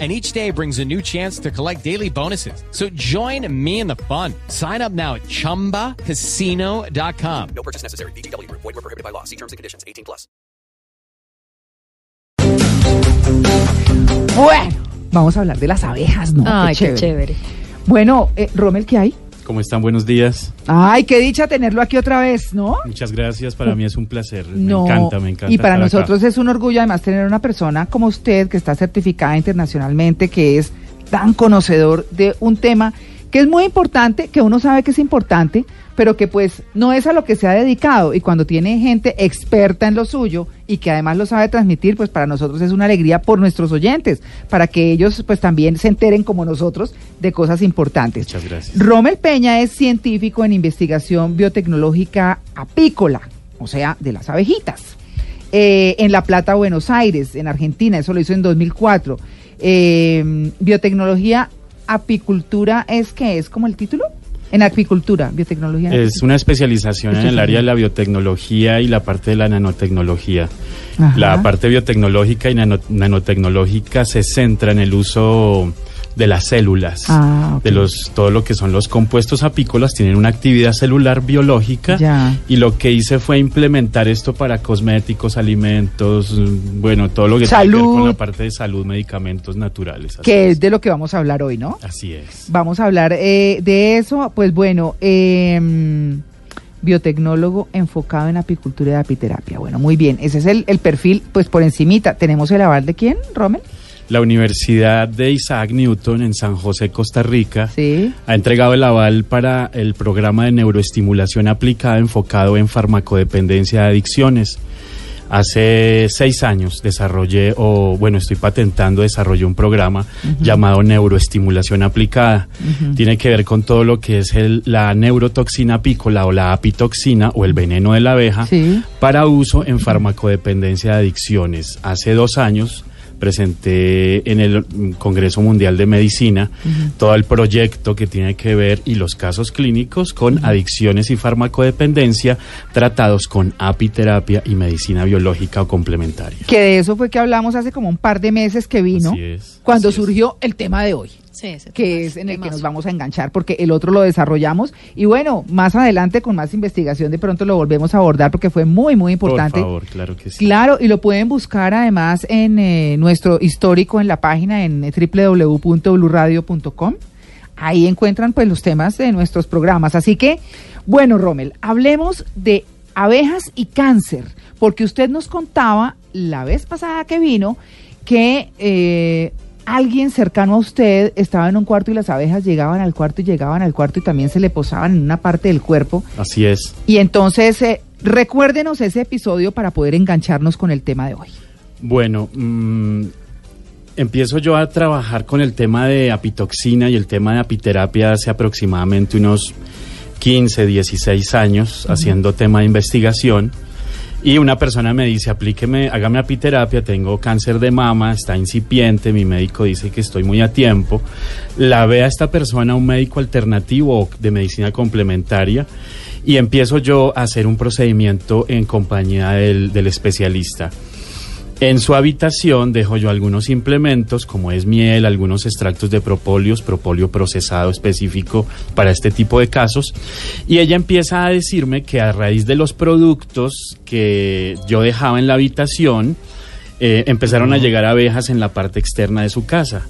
And each day brings a new chance to collect daily bonuses. So join me in the fun. Sign up now at ChumbaCasino.com. No purchase necessary. BGW. Void were prohibited by law. See terms and conditions. 18 plus. Bueno, vamos a hablar de las abejas, ¿no? Ay, qué chévere. Bueno, eh, Rommel, ¿qué hay? ¿Cómo están? Buenos días. Ay, qué dicha tenerlo aquí otra vez, ¿no? Muchas gracias. Para mí es un placer. No, Me encanta, me encanta. Y para acá. nosotros es un orgullo además tener una persona como usted que está certificada internacionalmente, que es tan conocedor de un tema que es muy importante, que uno sabe que es importante, pero que pues no es a lo que se ha dedicado. Y cuando tiene gente experta en lo suyo y que además lo sabe transmitir, pues para nosotros es una alegría por nuestros oyentes, para que ellos pues también se enteren como nosotros de cosas importantes. Muchas gracias. Rommel Peña es científico en investigación biotecnológica apícola, o sea, de las abejitas. Eh, en La Plata, Buenos Aires, en Argentina, eso lo hizo en 2004. Eh, biotecnología apicultura es que es como el título? En apicultura, biotecnología. en Es una especialización en el área de la biotecnología y la parte de la nanotecnología. Ajá. La parte biotecnológica y nano- nanotecnológica se centra en el uso de las células, Ah, de los todo lo que son los compuestos apícolas tienen una actividad celular biológica Ya. y lo que hice fue implementar esto para cosméticos, alimentos, mm, bueno, todo lo que tiene que ver con Salud. la parte de salud, medicamentos naturales. que es. es de lo que vamos a hablar hoy, ¿no? Así es. Vamos a hablar eh, de eso. Pues bueno, eh, biotecnólogo enfocado en apicultura y apiterapia. Bueno, muy bien. Ese es el, el perfil, pues por encimita. ¿Tenemos el aval de quién, Rommel? La Universidad de Isaac Newton en San José, Costa Rica, Sí. ha entregado el aval para el programa de neuroestimulación aplicada enfocado en farmacodependencia de adicciones. Hace seis años desarrollé, o bueno, estoy patentando, desarrollé un programa llamado neuroestimulación aplicada. Tiene que ver con todo lo que es el- la neurotoxina apícola o la apitoxina o el veneno de la abeja Sí. para uso en farmacodependencia de adicciones. Hace dos años presenté en el Congreso Mundial de Medicina todo el proyecto que tiene que ver y los casos clínicos con adicciones y farmacodependencia tratados con apiterapia y medicina biológica o complementaria. Que de eso fue que hablamos hace como un par de meses que vino, es, cuando es. surgió el tema de hoy. Sí, que es en el que nos vamos a enganchar porque el otro lo desarrollamos y bueno, más adelante con más investigación de pronto lo volvemos a abordar porque fue muy muy importante. Por favor, claro que sí. Claro, y lo pueden buscar además en eh, nuestro histórico en la página en www.bluradio.com. Ahí encuentran pues los temas de nuestros programas. Así que, bueno, Rommel, hablemos de abejas y cáncer, porque usted nos contaba la vez pasada que vino que eh, alguien cercano a usted estaba en un cuarto y las abejas llegaban al cuarto y llegaban al cuarto y también se le posaban en una parte del cuerpo. Así es. Y entonces, eh, recuérdenos ese episodio para poder engancharnos con el tema de hoy. Bueno, mm, empiezo yo a trabajar con el tema de apitoxina y el tema de apiterapia hace aproximadamente unos 15, 16 años, haciendo tema de investigación. Y una persona me dice, aplíqueme, hágame apiterapia, tengo cáncer de mama, está incipiente, mi médico dice que estoy muy a tiempo. La ve a esta persona un médico alternativo de medicina complementaria y empiezo yo a hacer un procedimiento en compañía del, del especialista. En su habitación dejo yo algunos implementos, como es miel, algunos extractos de propóleos, propóleo procesado específico para este tipo de casos. Y ella empieza a decirme que a raíz de los productos que yo dejaba en la habitación, eh, empezaron a llegar abejas en la parte externa de su casa.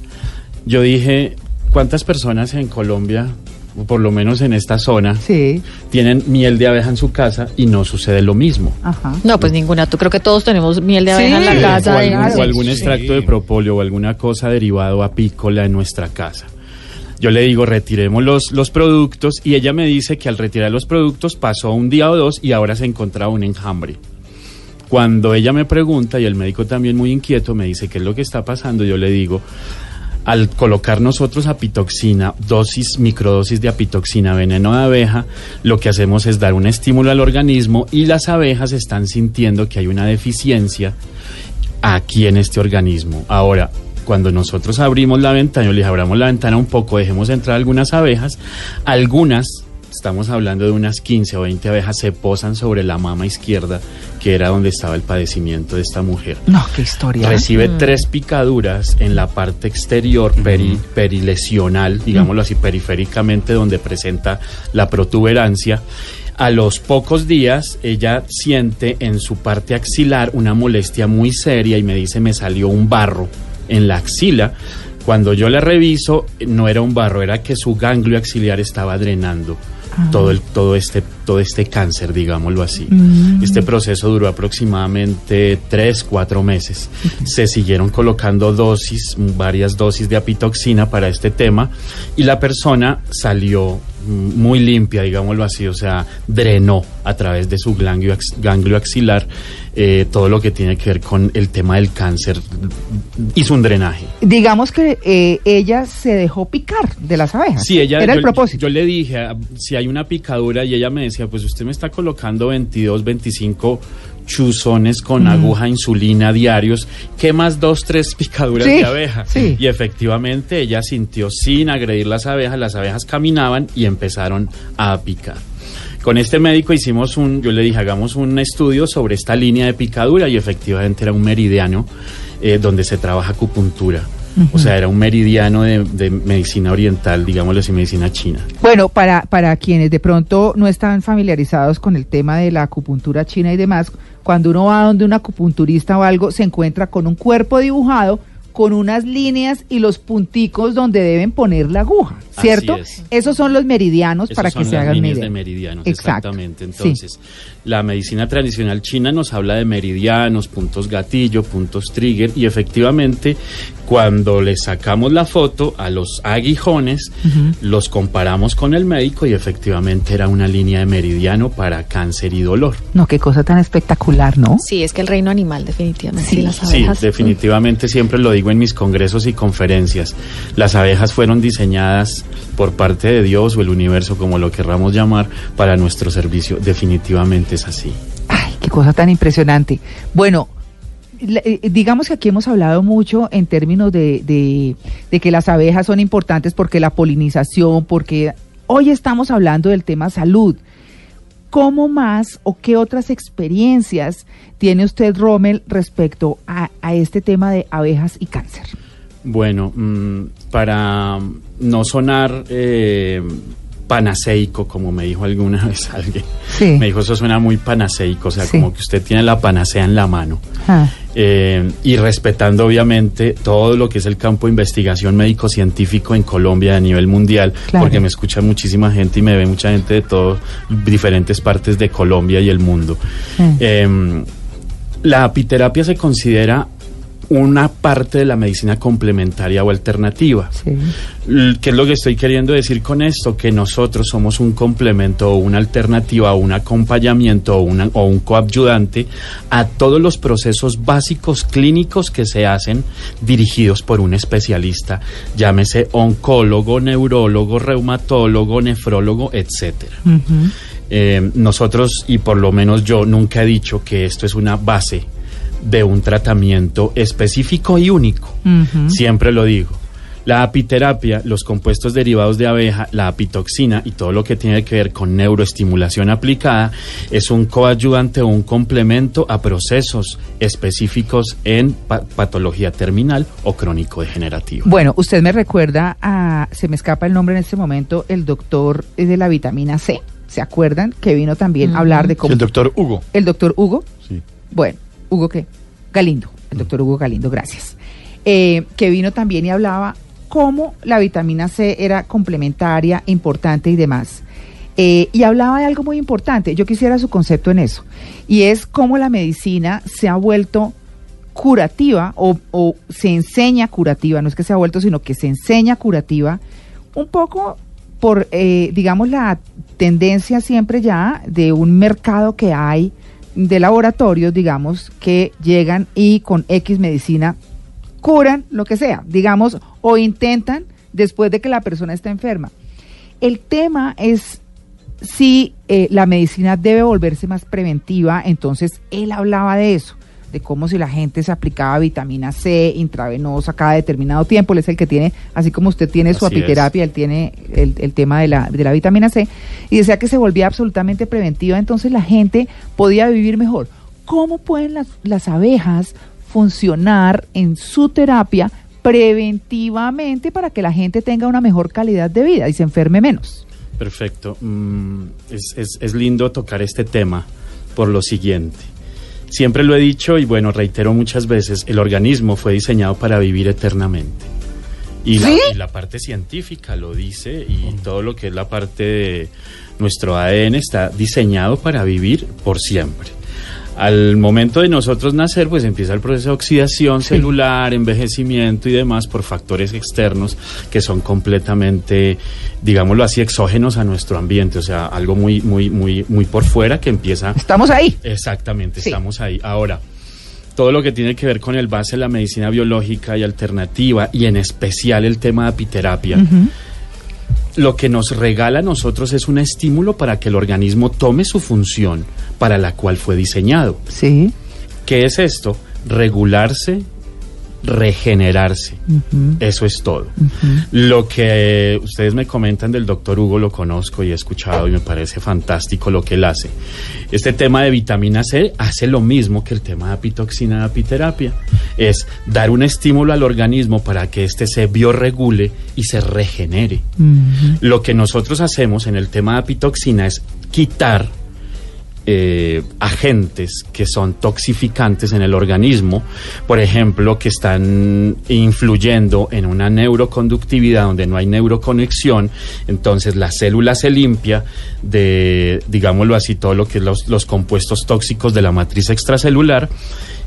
Yo dije, ¿cuántas personas en Colombia, por lo menos en esta zona, Sí, tienen miel de abeja en su casa y no sucede lo mismo? ajá. No, pues ninguna. Tú creo que todos tenemos miel de abeja en la casa. o algún, claro. o algún Sí. extracto de propóleo o alguna cosa derivado apícola en nuestra casa. Yo le digo, retiremos los, los productos y ella me dice que al retirar los productos pasó un día o dos y ahora se encontraba un enjambre. Cuando ella me pregunta y el médico también muy inquieto me dice qué es lo que está pasando, yo le digo, Al colocar nosotros apitoxina, dosis, microdosis de apitoxina, veneno de abeja, lo que hacemos es dar un estímulo al organismo y las abejas están sintiendo que hay una deficiencia aquí en este organismo. Ahora, cuando nosotros abrimos la ventana, yo les abramos la ventana un poco, dejemos entrar algunas abejas, algunas, estamos hablando de unas 15 o 20 abejas, se posan sobre la mama izquierda, que era donde estaba el padecimiento de esta mujer. No, qué historia. Recibe tres picaduras en la parte exterior peri- perilesional, digámoslo así, periféricamente, donde presenta la protuberancia. A los pocos días, ella siente en su parte axilar una molestia muy seria y me dice, me salió un barro en la axila. Cuando yo la reviso, no era un barro, era que su ganglio axilar estaba drenando todo, el, todo, este, todo este cáncer, digámoslo así. Este proceso duró aproximadamente tres, cuatro meses. Se siguieron colocando dosis, varias dosis de apitoxina para este tema y la persona salió mm, muy limpia, digámoslo así, o sea, drenó a través de su ganglio, ganglio axilar eh, todo lo que tiene que ver con el tema del cáncer. Hizo un drenaje. Digamos que eh, ella se dejó picar de las abejas. Sí, ella, Era el yo, propósito. yo le dije ah, si hay una picadura y ella me decía, pues usted me está colocando 22, 25 chuzones con aguja insulina diarios, ¿qué más dos, tres picaduras Sí, de abeja? sí. Y efectivamente ella sintió sin agredir las abejas, las abejas caminaban y empezaron a picar. Con este médico hicimos un, yo le dije, hagamos un estudio sobre esta línea de picadura y efectivamente era un meridiano eh, donde se trabaja acupuntura. O sea, era un meridiano de, de medicina oriental, digámoslo así, medicina china. Bueno, para, para quienes de pronto no están familiarizados con el tema de la acupuntura china y demás, cuando uno va donde un acupunturista o algo, se encuentra con un cuerpo dibujado con unas líneas y los punticos donde deben poner la aguja, Así ¿cierto? es. Esos son los meridianos para son que se las hagan líneas de meridianos, Exacto. exactamente. Sí. Entonces, la medicina tradicional china nos habla de meridianos, puntos gatillo, puntos trigger, y efectivamente, cuando le sacamos la foto a los aguijones, los comparamos con el médico y efectivamente era una línea de meridiano para cáncer y dolor. No, qué cosa tan espectacular, ¿no? Sí, es que el reino animal, definitivamente. Sí. las Sí, abejas. definitivamente siempre lo digo en mis congresos y conferencias. Las abejas fueron diseñadas por parte de Dios o el universo, como lo querramos llamar, para nuestro servicio. Definitivamente es así. Ay, qué cosa tan impresionante. Bueno, eh, digamos que aquí hemos hablado mucho en términos de que las abejas son importantes porque la polinización, porque hoy estamos hablando del tema salud. ¿Cómo más o qué otras experiencias tiene usted, Rommel, respecto a, este tema de abejas y cáncer? Bueno, mm, para no sonar eh, panaceico, como me dijo alguna vez alguien, Sí. me dijo eso suena muy panaceico, o sea, Sí. como que usted tiene la panacea en la mano. Ah, Eh, y respetando obviamente todo lo que es el campo de investigación médico-científico en Colombia a nivel mundial, Claro. porque me escucha muchísima gente y me ve mucha gente de todas diferentes partes de Colombia y el mundo. Eh, la apiterapia se considera una parte de la medicina complementaria o alternativa. sí. ¿Qué es lo que estoy queriendo decir con esto? Que nosotros somos un complemento o una alternativa o un acompañamiento o, una- o un coadyudante a todos los procesos básicos clínicos que se hacen dirigidos por un especialista, llámese oncólogo, neurólogo, reumatólogo, nefrólogo, etcétera. Eh, nosotros, y por lo menos yo, nunca he dicho que esto es una base de un tratamiento específico y único. Siempre lo digo. La apiterapia, los compuestos derivados de abeja, la apitoxina y todo lo que tiene que ver con neuroestimulación aplicada es un coayudante o un complemento a procesos específicos en pa- patología terminal o crónico-degenerativa. Bueno, usted me recuerda a, se me escapa el nombre en este momento, el doctor de la vitamina C. ¿Se acuerdan? Que vino también a hablar de cómo... El doctor Hugo. El doctor Hugo. Sí. Bueno, Hugo qué? Galindo, el doctor Hugo Galindo, gracias. Eh, que vino también y hablaba cómo la vitamina C era complementaria, importante y demás. Eh, y hablaba de algo muy importante, yo quisiera su concepto en eso, y es cómo la medicina se ha vuelto curativa o, o se enseña curativa, no es que se ha vuelto, sino que se enseña curativa, un poco por, eh, digamos, la tendencia siempre ya de un mercado que hay de laboratorios, digamos, que llegan y con X medicina curan lo que sea, digamos, o intentan después de que la persona está enferma. El tema es si eh, la medicina debe volverse más preventiva, entonces él hablaba de eso, de cómo si la gente se aplicaba vitamina C intravenosa cada determinado tiempo, él es el que tiene, así como usted tiene su apiterapia, él tiene el, el tema de la, de la vitamina C, y decía que se volvía absolutamente preventiva, entonces la gente podía vivir mejor. ¿Cómo pueden las, las abejas funcionar en su terapia preventivamente para que la gente tenga una mejor calidad de vida y se enferme menos? Perfecto. Mm, es, es- es lindo tocar este tema por lo siguiente. Siempre lo he dicho y bueno, reitero muchas veces, el organismo fue diseñado para vivir eternamente. Y, la, ¿Sí? y la parte científica lo dice y todo lo que es la parte de nuestro ADN está diseñado para vivir por siempre. Al momento de nosotros nacer, pues empieza el proceso de oxidación celular, envejecimiento y demás por factores externos que son completamente, digámoslo así, exógenos a nuestro ambiente, o sea, algo muy, muy, muy, muy por fuera que empieza Estamos ahí. Exactamente, Sí. estamos ahí. Ahora, todo lo que tiene que ver con el base de la medicina biológica y alternativa, y en especial el tema de apiterapia, lo que nos regala a nosotros es un estímulo para que el organismo tome su función para la cual fue diseñado. Sí. ¿Qué es esto? Regularse, regenerarse. Eso es todo. Lo que ustedes me comentan del doctor Hugo lo conozco y he escuchado y me parece fantástico lo que él hace. Este tema de vitamina C hace lo mismo que el tema de apitoxina de apiterapia. Es dar un estímulo al organismo para que éste se bioregule y se regenere. Lo que nosotros hacemos en el tema de apitoxina es quitar eh, agentes que son toxificantes en el organismo, por ejemplo, que están influyendo en una neuroconductividad donde no hay neuroconexión, entonces la célula se limpia de, digámoslo así, todo lo que es los, los compuestos tóxicos de la matriz extracelular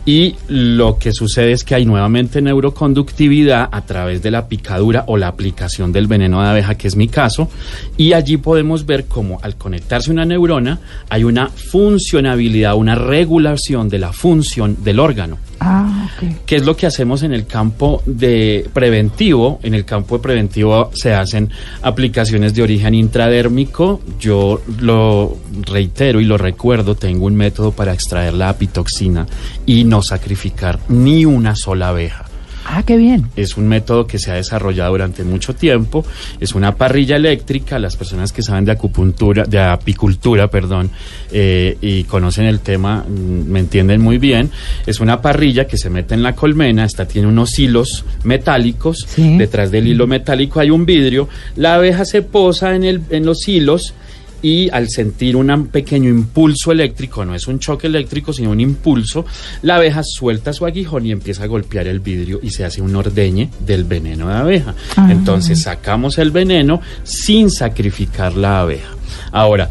y lo que sucede es que hay nuevamente neuroconductividad a través de la picadura o la aplicación del veneno de abeja, que es mi caso, y allí podemos ver cómo al conectarse una neurona hay una funcionabilidad, una regulación de la función del órgano. Ah. ¿Qué es lo que hacemos en el campo de preventivo? En el campo de preventivo se hacen aplicaciones de origen intradérmico. Yo lo reitero y lo recuerdo, tengo un método para extraer la apitoxina y no sacrificar ni una sola abeja. Ah, qué bien. Es un método que se ha desarrollado durante mucho tiempo. Es una parrilla eléctrica. Las personas que saben de acupuntura, de apicultura, perdón, eh, y conocen el tema, mm, me entienden muy bien. Es una parrilla que se mete en la colmena. Esta tiene unos hilos metálicos. Sí. Detrás del hilo metálico hay un vidrio. La abeja se posa en, el, en los hilos y al sentir un pequeño impulso eléctrico, no es un choque eléctrico, sino un impulso, la abeja suelta su aguijón y empieza a golpear el vidrio y se hace un ordeñe del veneno de abeja. Entonces sacamos el veneno sin sacrificar la abeja. Ahora,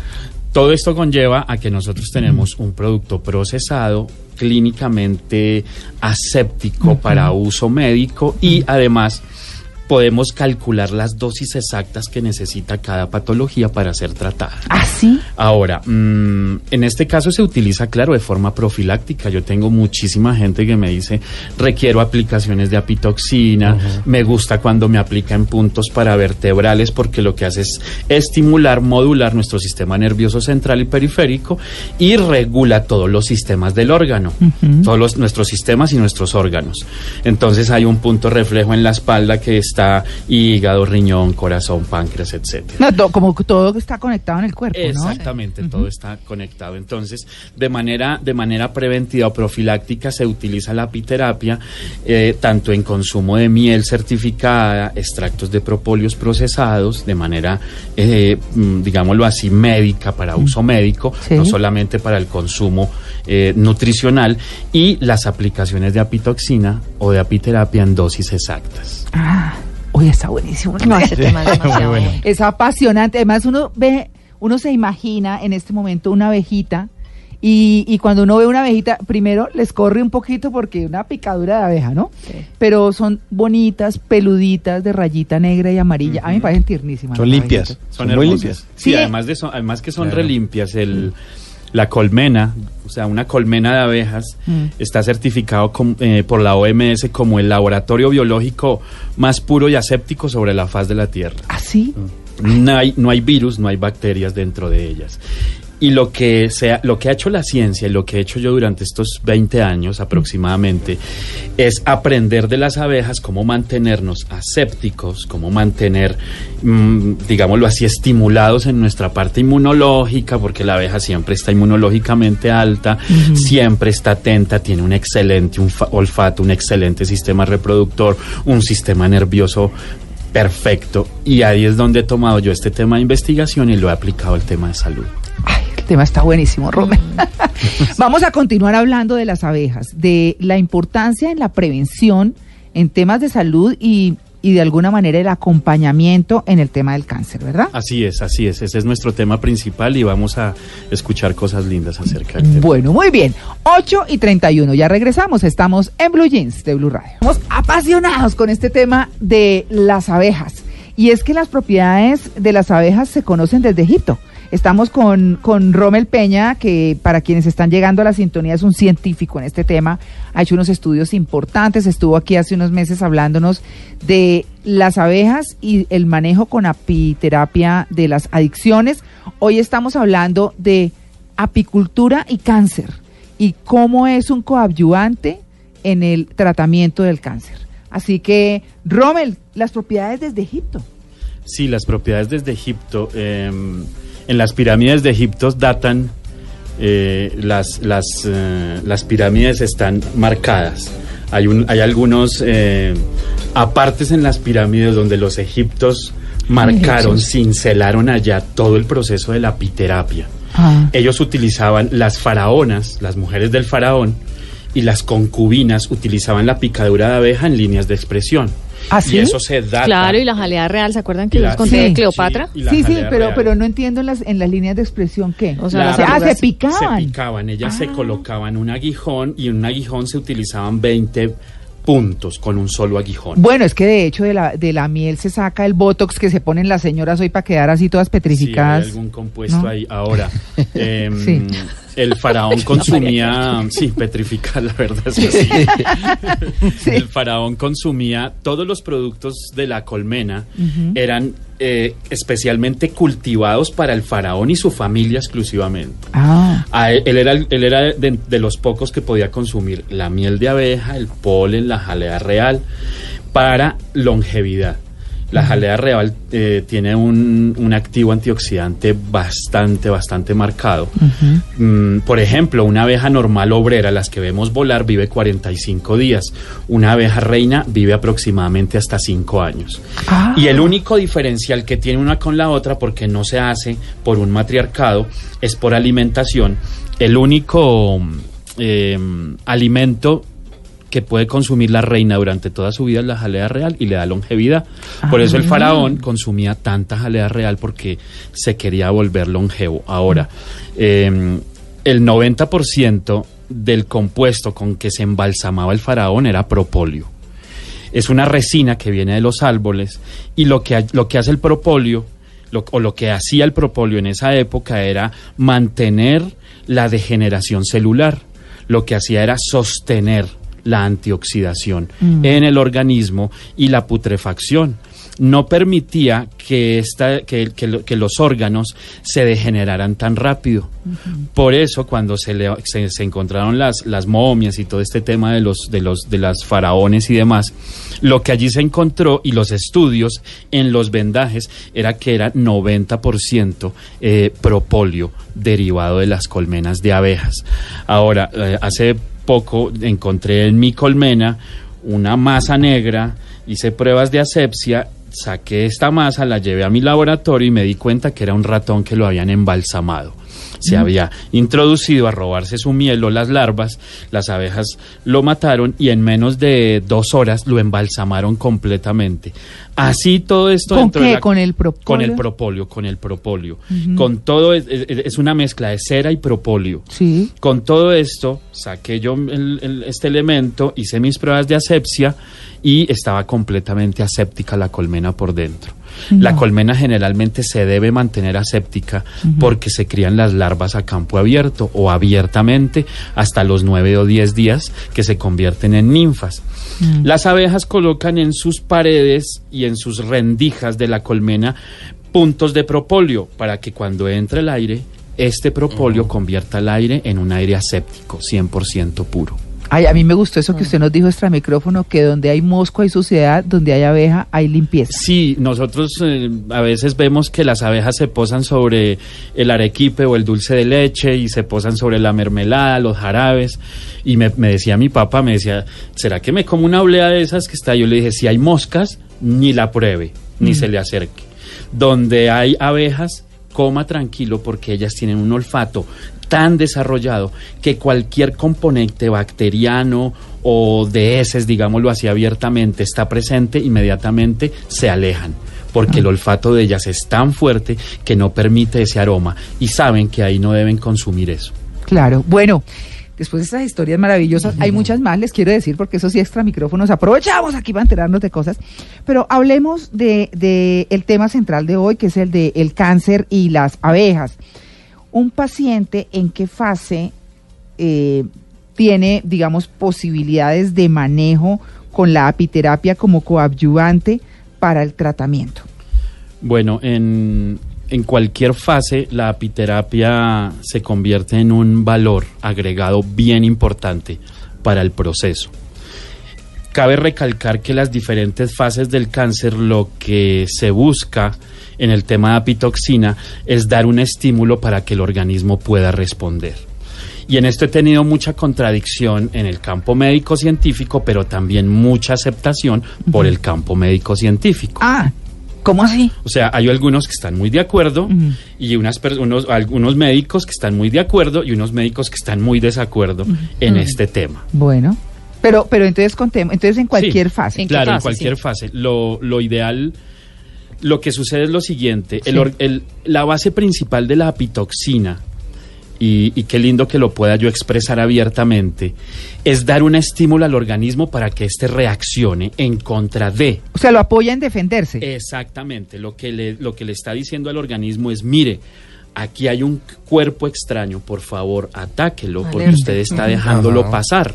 todo esto conlleva a que nosotros tenemos un producto procesado clínicamente aséptico para uso médico y además podemos calcular las dosis exactas que necesita cada patología para ser tratada. Ah, sí. Ahora, mm, en este caso se utiliza, claro, de forma profiláctica. Yo tengo muchísima gente que me dice, requiero aplicaciones de apitoxina, me gusta cuando me aplica en puntos paravertebrales porque lo que hace es estimular, modular nuestro sistema nervioso central y periférico y regula todos los sistemas del órgano, todos los- nuestros sistemas y nuestros órganos. Entonces hay un punto reflejo en la espalda que está hígado, riñón, corazón, páncreas, etcétera. No, como todo está conectado en el cuerpo, ¿no? Exactamente, todo está conectado. Entonces, de manera, de manera preventiva o profiláctica se utiliza la apiterapia eh, tanto en consumo de miel certificada, extractos de propóleos procesados, de manera, eh, mm, digámoslo así, médica, para uso médico, Sí. no solamente para el consumo eh, nutricional, y las aplicaciones de apitoxina o de apiterapia en dosis exactas. Ah, uy, está buenísimo. No, ese tema es demasiado bueno. Es apasionante. Además, uno ve, uno se imagina en este momento una abejita. Y, y cuando uno ve una abejita, primero les corre un poquito porque una picadura de abeja, ¿no? Pero son bonitas, peluditas, de rayita negra y amarilla. A mí me parecen tiernísimas. Son limpias. Son Son muy hermosas. limpias. Sí, Sí. además de son, además que son Claro. relimpias el La colmena, o sea, una colmena de abejas, está certificado com- eh, por la OMS como el laboratorio biológico más puro y aséptico sobre la faz de la Tierra. ¿Así? No hay, no hay virus, no hay bacterias dentro de ellas. Y lo que, sea, lo que ha hecho la ciencia y lo que he hecho yo durante estos 20 años aproximadamente es aprender de las abejas cómo mantenernos asépticos, cómo mantener, mm, digámoslo así, estimulados en nuestra parte inmunológica, porque la abeja siempre está inmunológicamente alta, siempre está atenta, tiene un excelente olfato, un excelente sistema reproductor, un sistema nervioso perfecto. Y ahí es donde he tomado yo este tema de investigación y lo he aplicado al tema de salud. Tema está buenísimo, Romer. Vamos a continuar hablando de las abejas, de la importancia en la prevención en temas de salud y, y de alguna manera el acompañamiento en el tema del cáncer, ¿verdad? Así es, así es. Ese es nuestro tema principal y vamos a escuchar cosas lindas acerca del tema. Bueno, muy bien. 8 y 31, ya regresamos. Estamos en Blue Jeans de Blue Radio. Estamos apasionados con este tema de las abejas. Y es que las propiedades de las abejas se conocen desde Egipto. Estamos con, con Rommel Peña, que para quienes están llegando a la sintonía es un científico en este tema, ha hecho unos estudios importantes, estuvo aquí hace unos meses hablándonos de las abejas y el manejo con apiterapia de las adicciones. Hoy estamos hablando de apicultura y cáncer y cómo es un coadyuvante en el tratamiento del cáncer. Así que, Rommel, las propiedades desde Egipto. Sí, las propiedades desde Egipto. eh, en las pirámides de Egipto datan, eh, las, las, eh, las pirámides están marcadas. Hay, un, hay algunos eh, apartes en las pirámides donde los egiptos marcaron, cincelaron allá todo el proceso de la apiterapia. Ah. Ellos utilizaban las faraonas, las mujeres del faraón, y las concubinas utilizaban la picadura de abeja en líneas de expresión. ¿Ah, sí? Y eso se data. Claro, y la jalea real, ¿se acuerdan que les conté Sí. de Cleopatra? Sí, Sí, sí, pero, real. pero no entiendo en las, en las líneas de expresión qué. O sea, La- las ah, se picaban. Se picaban, ellas se Ah. colocaban un aguijón y en un aguijón se utilizaban 20 puntos con un solo aguijón. Bueno, es que de hecho de la, de la miel se saca el botox que se ponen las señoras hoy para quedar así todas Sí, petrificadas. hay algún compuesto ¿no? ahí. Ahora, em, Sí. El faraón consumía, sí, petrificar, la verdad es que sí. Sí. El faraón consumía todos los productos de la colmena, eran eh, especialmente cultivados para el faraón y su familia exclusivamente. Ah, A él, él era, él era de, de los pocos que podía consumir la miel de abeja, el polen, la jalea real para longevidad. La jalea real eh, tiene un, un activo antioxidante bastante, bastante marcado. Mm, por ejemplo, una abeja normal obrera, las que vemos volar, vive 45 días. Una abeja reina vive aproximadamente hasta 5 años. Ah. Y el único diferencial que tiene una con la otra, porque no se hace por un matriarcado, es por alimentación. El único eh, alimento que puede consumir la reina durante toda su vida es la jalea real y le da longevidad. Por eso el Ah. faraón consumía tanta jalea real porque se quería volver longevo. Ahora, eh, el 90% del compuesto con que se embalsamaba el faraón era propóleo es una resina que viene de los árboles y lo que, lo que hace el propóleo, lo- o lo que hacía el propóleo en esa época era mantener la degeneración celular. Lo que hacía era sostener la antioxidación en el organismo y la putrefacción. No permitía que, esta, que, que lo- que los órganos se degeneraran tan rápido. Por eso, cuando se, le- se, se encontraron las, las momias y todo este tema de los, de los de las faraones y demás, lo que allí se encontró y los estudios en los vendajes era que era 90% eh, propóleo derivado de las colmenas de abejas. Ahora, eh, hace poco encontré en mi colmena una masa negra, hice pruebas de asepsia, saqué esta masa, la llevé a mi laboratorio y me di cuenta que era un ratón que lo habían embalsamado. Se había introducido a robarse su miel o las larvas, las abejas lo mataron y en menos de dos horas lo embalsamaron completamente. Así todo esto ¿Con dentro de qué? la- ¿Con el propóleo? Con el propóleo, con el propóleo. Con todo, es, es- es una mezcla de cera y propóleo. sí. Con todo esto, saqué yo el- el- este elemento, hice mis pruebas de asepsia y estaba completamente aséptica la colmena por dentro. La colmena generalmente se debe mantener aséptica porque se crían las larvas a campo abierto o abiertamente hasta los 9 o 10 días que se convierten en ninfas. Las abejas colocan en sus paredes y en sus rendijas de la colmena puntos de propóleo para que cuando entre el aire, este propóleo convierta el aire en un aire aséptico, 100% puro. Ay, a mí me gustó eso que usted nos dijo extra micrófono, que donde hay mosco hay suciedad, donde hay abeja hay limpieza. Sí, nosotros eh, a veces vemos que las abejas se posan sobre el arequipe o el dulce de leche y se posan sobre la mermelada, los jarabes. Y me, me decía mi papá, me decía, ¿será que me como una oblea de esas que está? Yo le dije, si hay moscas, ni la pruebe, ni se le acerque. Donde hay abejas, coma tranquilo porque ellas tienen un olfato tan desarrollado que cualquier componente bacteriano o de heces, digámoslo así abiertamente, está presente, inmediatamente se alejan. Porque el olfato de ellas es tan fuerte que no permite ese aroma y saben que ahí no deben consumir eso. Claro, bueno, después de estas historias maravillosas, hay muchas más, les quiero decir, porque eso sí, extra micrófonos, aprovechamos aquí para enterarnos de cosas, pero hablemos de, de el tema central de hoy, que es el de el cáncer y las abejas. Un paciente, ¿en qué fase eh, tiene, digamos, posibilidades de manejo con la apiterapia como coadyuvante para el tratamiento? Bueno, en, en cualquier fase la apiterapia se convierte en un valor agregado bien importante para el proceso. Cabe recalcar que las diferentes fases del cáncer lo que se busca en el tema de apitoxina es dar un estímulo para que el organismo pueda responder. Y en esto he tenido mucha contradicción en el campo médico científico, pero también mucha aceptación por el campo médico científico. Ah, ¿cómo así? O sea, hay algunos que están muy de acuerdo y unas unos- algunos médicos que están muy de acuerdo y unos médicos que están muy desacuerdo en este tema. Bueno, pero, pero entonces contemos, entonces en cualquier Sí, fase. ¿En Claro, en cualquier Sí. fase. Lo, lo ideal, lo que sucede es lo siguiente. el Sí. or- el- la base principal de la apitoxina, y, y qué lindo que lo pueda yo expresar abiertamente, es dar un estímulo al organismo para que éste reaccione en contra de. O sea, lo apoya en defenderse. Exactamente, lo que le, lo que le está diciendo al organismo es, mire, aquí hay un cuerpo extraño, por favor, atáquelo, porque usted está dejándolo pasar.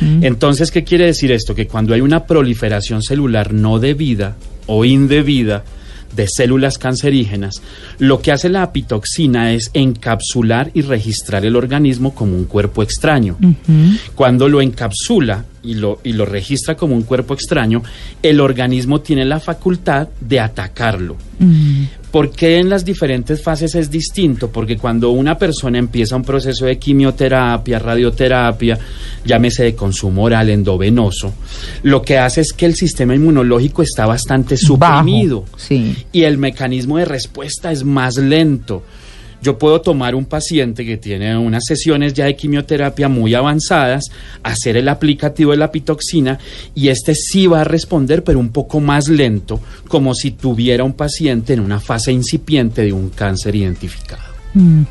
Entonces, ¿qué quiere decir esto? Que cuando hay una proliferación celular no debida o indebida de células cancerígenas, lo que hace la apitoxina es encapsular y registrar el organismo como un cuerpo extraño. Cuando lo encapsula y lo, y lo registra como un cuerpo extraño, el organismo tiene la facultad de atacarlo. ¿Por qué en las diferentes fases es distinto? Porque cuando una persona empieza un proceso de quimioterapia, radioterapia, llámese de consumo oral endovenoso, lo que hace es que el sistema inmunológico está bastante suprimido Bajo, sí. y el mecanismo de respuesta es más lento. Yo puedo tomar un paciente que tiene unas sesiones ya de quimioterapia muy avanzadas, hacer el aplicativo de la pitoxina y este sí va a responder, pero un poco más lento, como si tuviera un paciente en una fase incipiente de un cáncer identificado.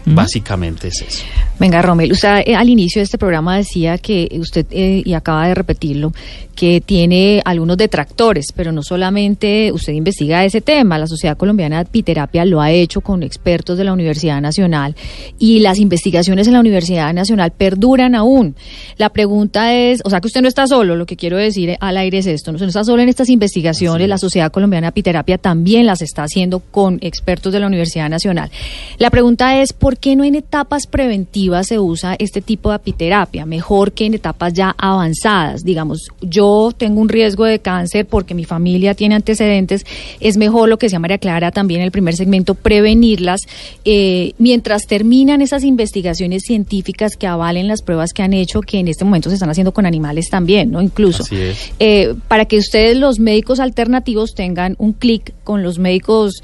Básicamente es eso. Venga, Romel, usted eh, al inicio de este programa decía que usted, eh, y acaba de repetirlo, que tiene algunos detractores, pero no solamente usted investiga ese tema, la Sociedad Colombiana de Apiterapia lo ha hecho con expertos de la Universidad Nacional y las investigaciones en la Universidad Nacional perduran aún. La pregunta es, o sea que usted no está solo, lo que quiero decir al aire es esto, no usted no está solo en estas investigaciones, la Sociedad Colombiana de Apiterapia también las está haciendo con expertos de la Universidad Nacional. La pregunta es, ¿por qué no en etapas preventivas se usa este tipo de apiterapia? Mejor que en etapas ya avanzadas. Digamos, yo tengo un riesgo de cáncer porque mi familia tiene antecedentes. Es mejor lo que decía María Clara también en el primer segmento, prevenirlas eh, mientras terminan esas investigaciones científicas que avalen las pruebas que han hecho, que en este momento se están haciendo con animales también, ¿no? Incluso. Así es. Eh, para que ustedes, los médicos alternativos, tengan un clic con los médicos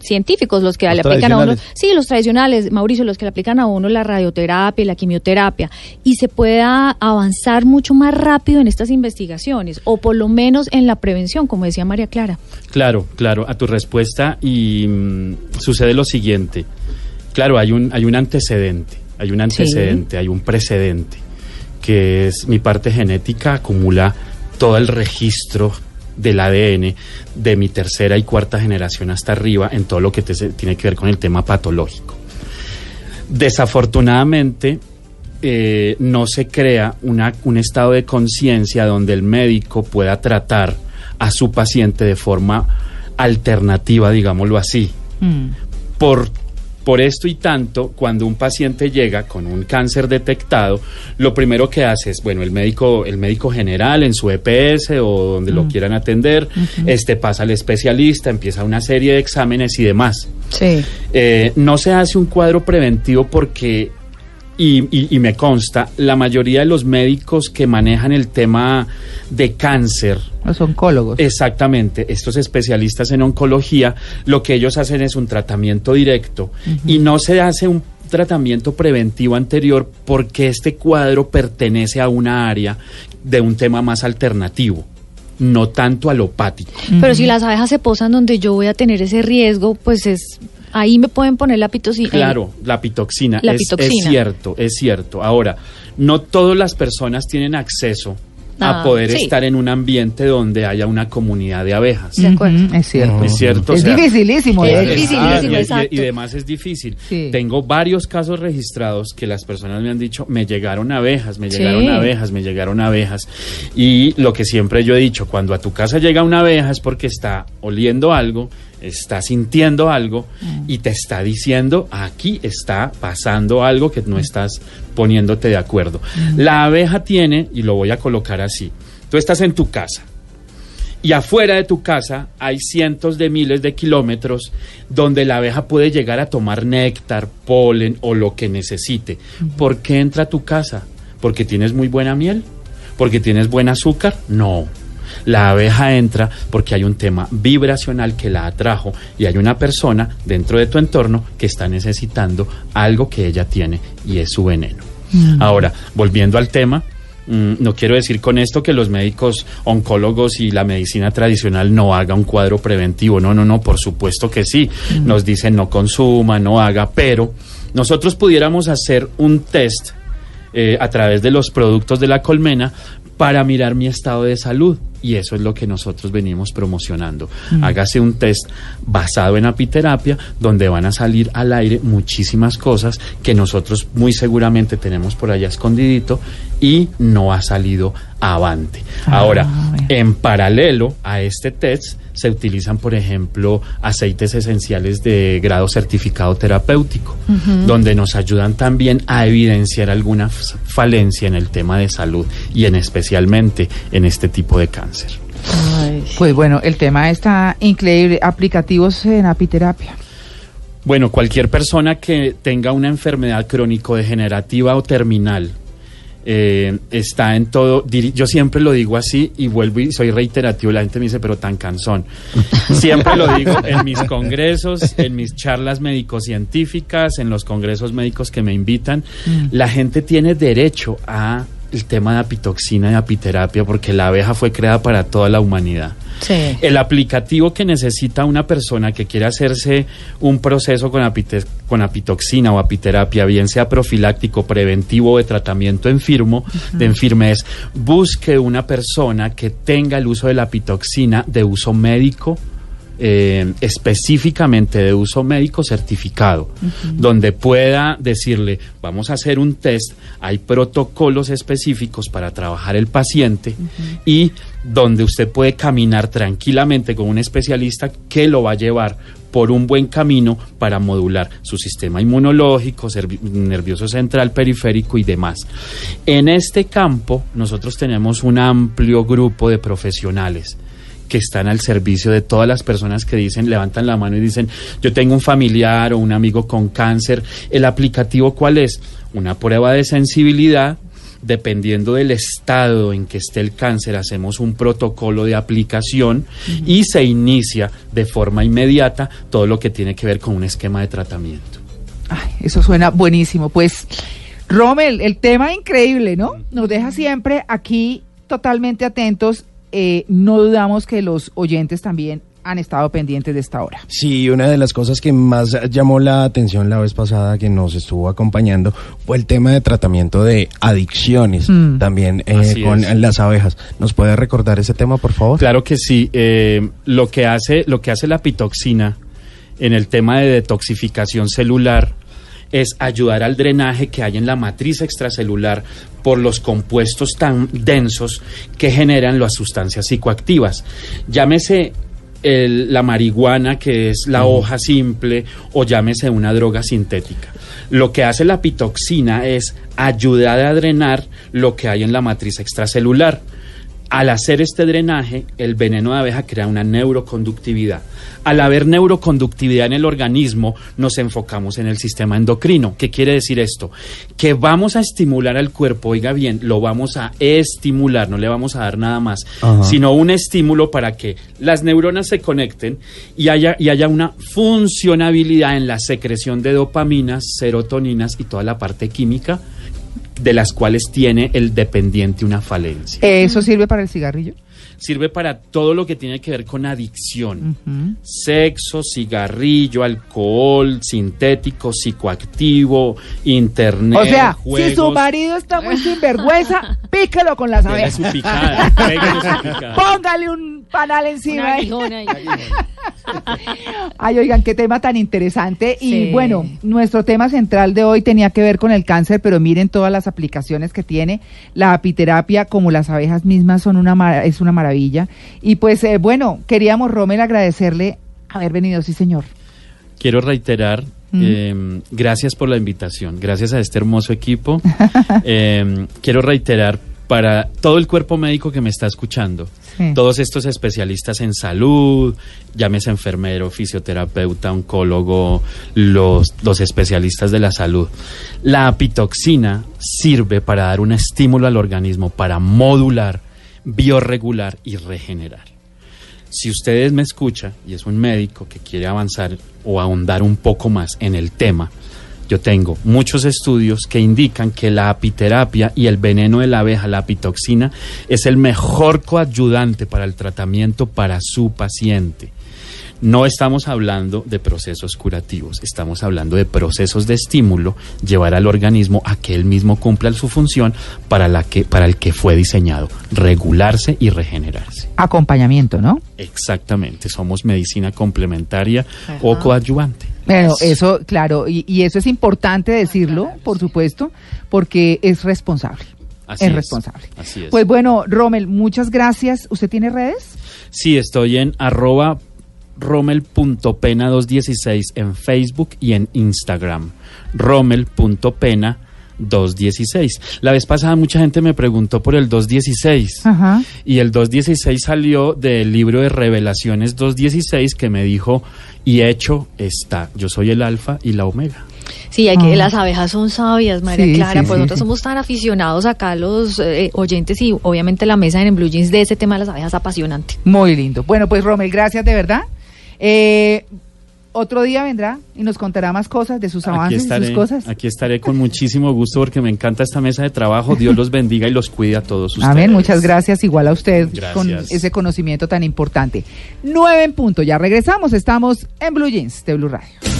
científicos, los que Los le aplican a uno. Sí, los tradicionales, Mauricio, los que le aplican a uno la radioterapia y la quimioterapia, y se pueda avanzar mucho más rápido en estas investigaciones, o por lo menos en la prevención, como decía María Clara. Claro, claro, a tu respuesta y mm, sucede lo siguiente. Claro, hay un, hay un antecedente, hay un antecedente, hay un precedente, que es mi parte genética acumula todo el registro del ADN de mi tercera y cuarta generación hasta arriba en todo lo que te- tiene que ver con el tema patológico. Desafortunadamente, eh, no se crea una- un estado de conciencia donde el médico pueda tratar a su paciente de forma alternativa, digámoslo así. Mm. Por, por esto y tanto, cuando un paciente llega con un cáncer detectado, lo primero que hace es, bueno, el médico, el médico general en su EPS o donde lo quieran atender, este pasa al especialista, empieza una serie de exámenes y demás. Sí. Eh, no se hace un cuadro preventivo porque, y, y- y me consta, la mayoría de los médicos que manejan el tema de cáncer, Los oncólogos. exactamente, estos especialistas en oncología, lo que ellos hacen es un tratamiento directo y no se hace un tratamiento preventivo anterior porque este cuadro pertenece a una área de un tema más alternativo, no tanto alopático. Pero si las abejas se posan donde yo voy a tener ese riesgo, pues es ahí me pueden poner la pitocina. Claro, la pitoxina. La es, pitoxina. es cierto, es cierto. Ahora, no todas las personas tienen acceso Ah, a poder sí. estar en un ambiente donde haya una comunidad de abejas. De acuerdo. Es cierto. Es cierto. Es o sea, dificilísimo, Es dificilísimo, y- y- exacto. Y, demás es difícil. Sí. Tengo varios casos registrados que las personas me han dicho, me llegaron abejas, me Sí. llegaron abejas, me llegaron abejas. Y lo que siempre yo he dicho, cuando a tu casa llega una abeja es porque está oliendo algo, está sintiendo algo y te está diciendo, aquí está pasando algo que no estás poniéndote de acuerdo. La abeja tiene, y lo voy a colocar así, tú estás en tu casa y afuera de tu casa hay cientos de miles de kilómetros donde la abeja puede llegar a tomar néctar, polen o lo que necesite. ¿Por qué entra a tu casa? ¿Porque tienes muy buena miel? ¿Porque tienes buen azúcar? No. La abeja entra porque hay un tema vibracional que la atrajo y hay una persona dentro de tu entorno que está necesitando algo que ella tiene y es su veneno. Ahora, volviendo al tema, Mm, no quiero decir con esto que los médicos oncólogos y la medicina tradicional no haga un cuadro preventivo. No, no, no, por supuesto que sí. Nos dicen no consuma, no haga, pero nosotros pudiéramos hacer un test eh, a través de los productos de la colmena para mirar mi estado de salud. Y eso es lo que nosotros venimos promocionando. Hágase un test basado en apiterapia, donde van a salir al aire muchísimas cosas que nosotros muy seguramente tenemos por allá escondidito y no ha salido avante. Ah, Ahora, en paralelo a este test se utilizan, por ejemplo, aceites esenciales de grado certificado terapéutico, donde nos ayudan también a evidenciar alguna falencia en el tema de salud y en especialmente en este tipo de cáncer. Ay, Pues bueno, el tema está increíble. Aplicativos en apiterapia. Bueno, cualquier persona que tenga una enfermedad crónico-degenerativa o terminal eh, está en todo. Yo siempre lo digo así y vuelvo y soy reiterativo. La gente me dice, pero tan cansón. Siempre lo digo en mis congresos, en mis charlas médico-científicas, en los congresos médicos que me invitan. La gente tiene derecho a el tema de apitoxina y apiterapia porque la abeja fue creada para toda la humanidad. sí. El aplicativo que necesita una persona que quiere hacerse un proceso con, apite- con apitoxina o apiterapia, bien sea profiláctico, preventivo o de tratamiento enfermo, de enfermez, busque una persona que tenga el uso de la apitoxina de uso médico. Eh, específicamente de uso médico certificado, donde pueda decirle, vamos a hacer un test, hay protocolos específicos para trabajar el paciente y donde usted puede caminar tranquilamente con un especialista que lo va a llevar por un buen camino para modular su sistema inmunológico, nervioso central, periférico y demás. En este campo nosotros tenemos un amplio grupo de profesionales que están al servicio de todas las personas que dicen, levantan la mano y dicen, yo tengo un familiar o un amigo con cáncer. ¿El aplicativo cuál es? Una prueba de sensibilidad. Dependiendo del estado en que esté el cáncer, hacemos un protocolo de aplicación y se inicia de forma inmediata todo lo que tiene que ver con un esquema de tratamiento. Eso suena buenísimo. Pues, Rommel, el tema increíble, ¿no? Nos deja siempre aquí totalmente atentos. Eh, no dudamos que los oyentes también han estado pendientes de esta hora. Sí, una de las cosas que más llamó la atención la vez pasada que nos estuvo acompañando fue el tema de tratamiento de adicciones Mm. también eh, con es. las abejas. ¿Nos puede recordar ese tema, por favor? Claro que sí. eh, lo que hace, lo que hace la pitoxina en el tema de detoxificación celular es ayudar al drenaje que hay en la matriz extracelular por los compuestos tan densos que generan las sustancias psicoactivas. Llámese el- la marihuana, que es la hoja simple, o llámese una droga sintética. Lo que hace la pitoxina es ayudar a drenar lo que hay en la matriz extracelular. Al hacer este drenaje, el veneno de abeja crea una neuroconductividad. Al haber neuroconductividad en el organismo, nos enfocamos en el sistema endocrino. ¿Qué quiere decir esto? Que vamos a estimular al cuerpo, oiga bien, lo vamos a estimular, no le vamos a dar nada más, Ajá. sino un estímulo para que las neuronas se conecten y haya, y haya una funcionabilidad en la secreción de dopaminas, serotoninas y toda la parte química de las cuales tiene el dependiente una falencia ¿Eso sirve para el cigarrillo? sirve para todo lo que tiene que ver con adicción. Sexo, cigarrillo, alcohol, sintético, psicoactivo, internet. O sea, si su marido está muy sinvergüenza, píquelo con las Pégale abejas. su picada, pégale su picada. Póngale un panal encima. ahí. aguijón ahí. Ay, oigan, qué tema tan interesante. Sí. Y bueno, nuestro tema central de hoy tenía que ver con el cáncer, pero miren todas las aplicaciones que tiene. La apiterapia, como las abejas mismas, son una es una maravilla. Y pues eh, bueno, queríamos, Rommel, agradecerle haber venido, sí, señor. Quiero reiterar, Mm. eh, gracias por la invitación, gracias a este hermoso equipo. Eh, quiero reiterar para todo el cuerpo médico que me está escuchando, Sí. todos estos especialistas en salud, llámese enfermero, fisioterapeuta, oncólogo, los, los especialistas de la salud. La apitoxina sirve para dar un estímulo al organismo, para modular, biorregular y regenerar. Si ustedes me escucha y es un médico que quiere avanzar o ahondar un poco más en el tema, yo tengo muchos estudios que indican que la apiterapia y el veneno de la abeja, la apitoxina, es el mejor coayudante para el tratamiento para su paciente. No estamos hablando de procesos curativos, estamos hablando de procesos de estímulo, llevar al organismo a que él mismo cumpla su función para, la que, para el que fue diseñado, regularse y regenerarse. Acompañamiento, ¿no? Exactamente, somos medicina complementaria o coadyuvante. Bueno, eso, claro, y, y eso es importante decirlo, por supuesto, porque es responsable. Así es es, responsable. así es. Pues bueno, Rommel, muchas gracias. ¿Usted tiene redes? Sí, estoy en arroba rommel.pena216 en Facebook y en Instagram. rommel.pena216. La vez pasada mucha gente me preguntó por el 216. Ajá. Y el 216 salió del libro de Revelaciones 216 que me dijo, y hecho está, yo soy el alfa y la omega. Sí, hay que, Ah. las abejas son sabias, María Sí, Clara. sí, pues sí, nosotros somos tan aficionados acá, los eh, oyentes y obviamente la mesa en Blue Jeans de ese tema de las abejas apasionante. Muy lindo. Bueno, pues Rommel, gracias de verdad. Eh, otro día vendrá y nos contará más cosas de sus avances y estaré, sus cosas. aquí estaré con muchísimo gusto porque me encanta esta mesa de trabajo. Dios los bendiga y los cuide a todos ustedes. Amén, muchas gracias, igual a usted Gracias. con ese conocimiento tan importante. Nueve en punto, ya regresamos, estamos en Blue Jeans de Blue Radio.